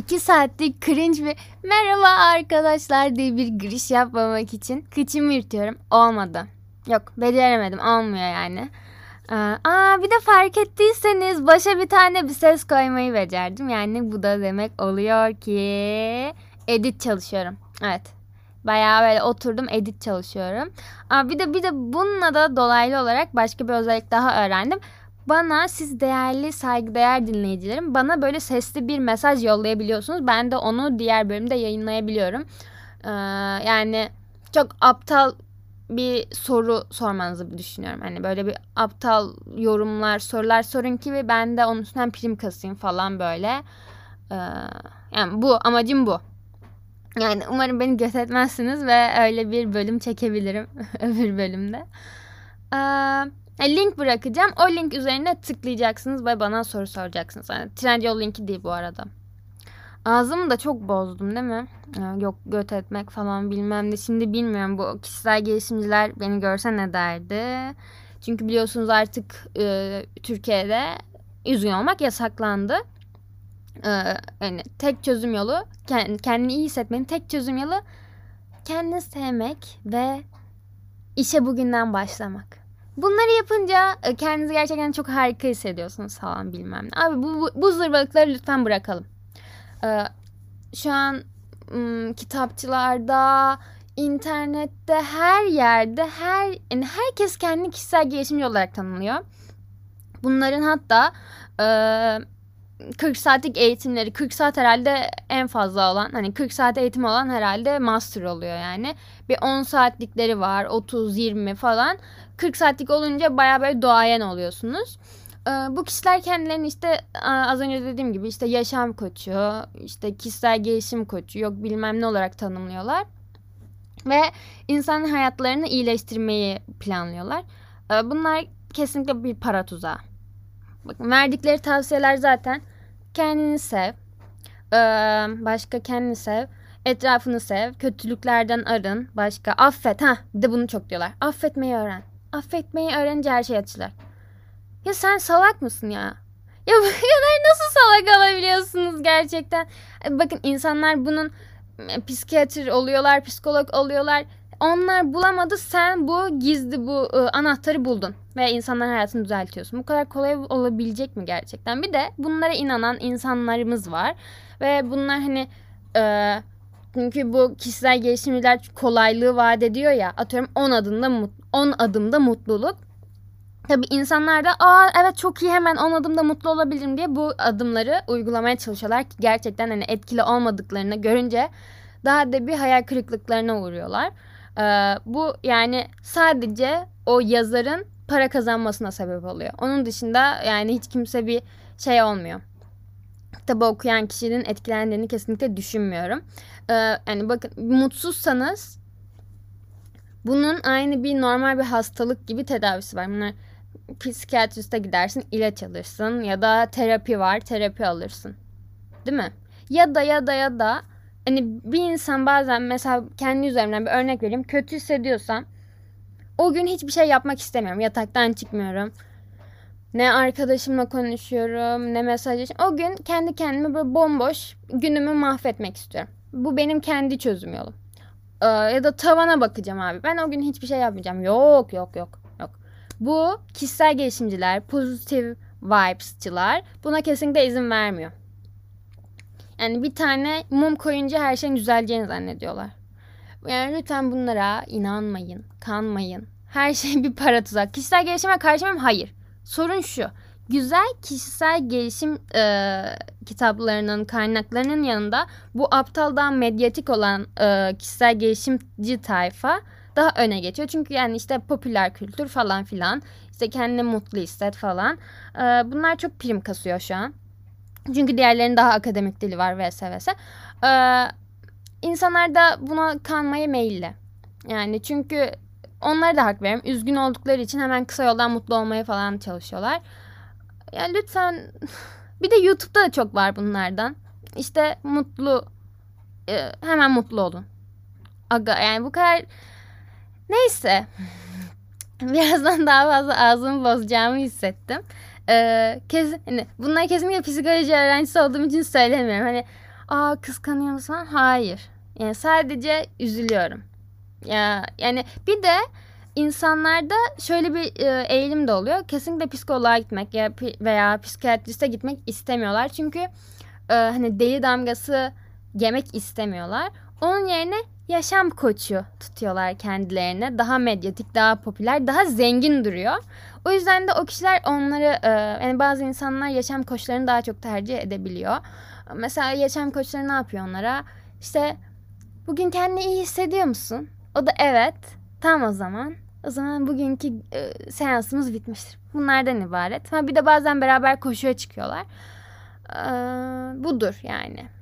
iki saatlik cringe bir merhaba arkadaşlar diye bir giriş yapmamak için kıçımı yırtıyorum. Olmadı. Yok beceremedim olmuyor yani. Ee, Aa bir de fark ettiyseniz başa bir tane bir ses koymayı becerdim. Yani bu da demek oluyor ki edit çalışıyorum. Evet. Bayağı böyle oturdum edit çalışıyorum. Aa, bir de bir de bununla da dolaylı olarak başka bir özellik daha öğrendim. Bana siz değerli saygıdeğer dinleyicilerim bana böyle sesli bir mesaj yollayabiliyorsunuz. Ben de onu diğer bölümde yayınlayabiliyorum. Ee, yani çok aptal bir soru sormanızı düşünüyorum. Hani böyle bir aptal yorumlar, sorular sorun ki ben de onun üstünden prim kasayım falan böyle. Ee, yani bu amacım bu. Yani umarım beni gözetmezsiniz ve öyle bir bölüm çekebilirim öbür bölümde. Ee, link bırakacağım. O link üzerine tıklayacaksınız ve bana soru soracaksınız. Yani Trendyol linki değil bu arada. Ağzımı da çok bozdum değil mi? Yok göt etmek falan bilmem de. Şimdi bilmiyorum bu kişisel gelişimciler beni görse ne derdi. Çünkü biliyorsunuz artık e, Türkiye'de üzgün olmak yasaklandı. E, yani tek çözüm yolu kendini iyi hissetmenin tek çözüm yolu kendini sevmek ve işe bugünden başlamak. Bunları yapınca e, kendinizi gerçekten çok harika hissediyorsunuz falan bilmem ne. Abi bu, bu, bu zırvalıkları lütfen bırakalım. Ee, şu an kitapçılarda, internette, her yerde, her yani herkes kendi kişisel gelişimci olarak tanımlıyor. Bunların hatta e, 40 saatlik eğitimleri, 40 saat herhalde en fazla olan, hani 40 saat eğitim olan herhalde master oluyor yani. Bir 10 saatlikleri var, 30, 20 falan. 40 saatlik olunca baya böyle doğayan oluyorsunuz. Ee, bu kişiler kendilerini işte az önce dediğim gibi işte yaşam koçu, işte kişisel gelişim koçu, yok bilmem ne olarak tanımlıyorlar. Ve insan hayatlarını iyileştirmeyi planlıyorlar. Ee, bunlar kesinlikle bir para tuzağı. Bakın verdikleri tavsiyeler zaten kendini sev, ee, başka kendini sev, etrafını sev, kötülüklerden arın, başka affet. Ha, bir de bunu çok diyorlar. Affetmeyi öğren. Affetmeyi öğrenince her şey açılır. Ya sen salak mısın ya? Ya bu kadar nasıl salak olabiliyorsunuz gerçekten? Bakın insanlar bunun psikiyatr oluyorlar, psikolog oluyorlar. Onlar bulamadı sen bu gizli bu ıı, anahtarı buldun ve insanların hayatını düzeltiyorsun. Bu kadar kolay olabilecek mi gerçekten? Bir de bunlara inanan insanlarımız var ve bunlar hani e, çünkü bu kişisel gelişimciler kolaylığı vaat ediyor ya. Atıyorum 10 adımda 10 adımda mutluluk. Tabi insanlar da aa evet çok iyi hemen 10 adımda mutlu olabilirim diye bu adımları uygulamaya çalışıyorlar ki gerçekten hani etkili olmadıklarını görünce daha da bir hayal kırıklıklarına uğruyorlar. Ee, bu yani sadece o yazarın para kazanmasına sebep oluyor. Onun dışında yani hiç kimse bir şey olmuyor. Kitabı okuyan kişinin etkilendiğini kesinlikle düşünmüyorum. Ee, yani bakın mutsuzsanız bunun aynı bir normal bir hastalık gibi tedavisi var. Bunlar psikiyatriste gidersin ilaç alırsın ya da terapi var terapi alırsın. Değil mi? Ya da ya da ya da hani bir insan bazen mesela kendi üzerimden bir örnek vereyim. Kötü hissediyorsam o gün hiçbir şey yapmak istemiyorum. Yataktan çıkmıyorum. Ne arkadaşımla konuşuyorum ne mesaj O gün kendi kendime böyle bomboş günümü mahvetmek istiyorum. Bu benim kendi çözüm yolum. Ee, ya da tavana bakacağım abi. Ben o gün hiçbir şey yapmayacağım. Yok yok yok. Bu kişisel gelişimciler, pozitif vibes'çılar buna kesinlikle izin vermiyor. Yani bir tane mum koyunca her şeyin düzeleceğini zannediyorlar. Yani lütfen bunlara inanmayın, kanmayın. Her şey bir para tuzak. Kişisel gelişime karşı mıyım? Hayır. Sorun şu. Güzel kişisel gelişim e, kitaplarının, kaynaklarının yanında bu aptaldan medyatik olan e, kişisel gelişimci tayfa daha öne geçiyor. Çünkü yani işte popüler kültür falan filan işte kendini mutlu hisset falan. Ee, bunlar çok prim kasıyor şu an. Çünkü diğerlerinin daha akademik dili var vs vs. Ee, insanlar da buna kanmaya meyilli. Yani çünkü onlara da hak veririm. Üzgün oldukları için hemen kısa yoldan mutlu olmaya falan çalışıyorlar. Yani lütfen bir de YouTube'da da çok var bunlardan. İşte mutlu e, hemen mutlu olun. Aga yani bu kadar Neyse. Birazdan daha fazla ağzımı bozacağımı hissettim. Ee, kesin, hani bunlar kesinlikle psikoloji öğrencisi olduğum için söylemiyorum. Hani aa kıskanıyor musun? Hayır. Yani sadece üzülüyorum. Ya yani bir de insanlarda şöyle bir e, eğilim de oluyor. Kesinlikle psikoloğa gitmek ya veya psikiyatriste gitmek istemiyorlar. Çünkü e, hani deli damgası yemek istemiyorlar. Onun yerine yaşam koçu tutuyorlar kendilerine. Daha medyatik, daha popüler, daha zengin duruyor. O yüzden de o kişiler onları e, yani bazı insanlar yaşam koçlarını daha çok tercih edebiliyor. Mesela yaşam koçları ne yapıyor onlara? İşte bugün kendini iyi hissediyor musun? O da evet. Tam o zaman. O zaman bugünkü e, seansımız bitmiştir. Bunlardan ibaret. Ha, bir de bazen beraber koşuya çıkıyorlar. E, budur yani.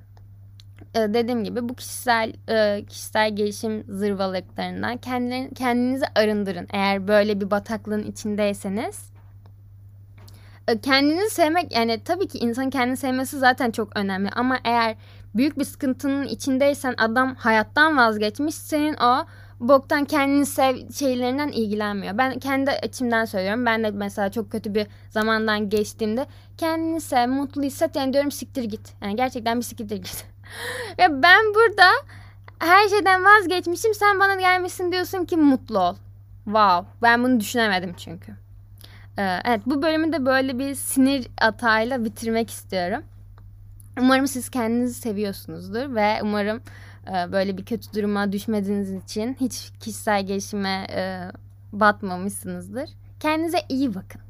E, dediğim gibi bu kişisel e, kişisel gelişim zırvalıklarından kendilerini, kendinizi arındırın. Eğer böyle bir bataklığın içindeyseniz e, kendinizi sevmek yani tabii ki insan kendini sevmesi zaten çok önemli ama eğer büyük bir sıkıntının içindeysen adam hayattan vazgeçmiş senin o boktan kendini sev şeylerinden ilgilenmiyor. Ben kendi açımdan söylüyorum. Ben de mesela çok kötü bir zamandan geçtiğimde kendini sev, mutlu hisset yani diyorum siktir git. Yani gerçekten bir siktir git. Ve ben burada her şeyden vazgeçmişim. Sen bana gelmişsin diyorsun ki mutlu ol. Wow. Ben bunu düşünemedim çünkü. Ee, evet bu bölümü de böyle bir sinir atağıyla bitirmek istiyorum. Umarım siz kendinizi seviyorsunuzdur ve umarım e, böyle bir kötü duruma düşmediğiniz için hiç kişisel gelişime e, batmamışsınızdır. Kendinize iyi bakın.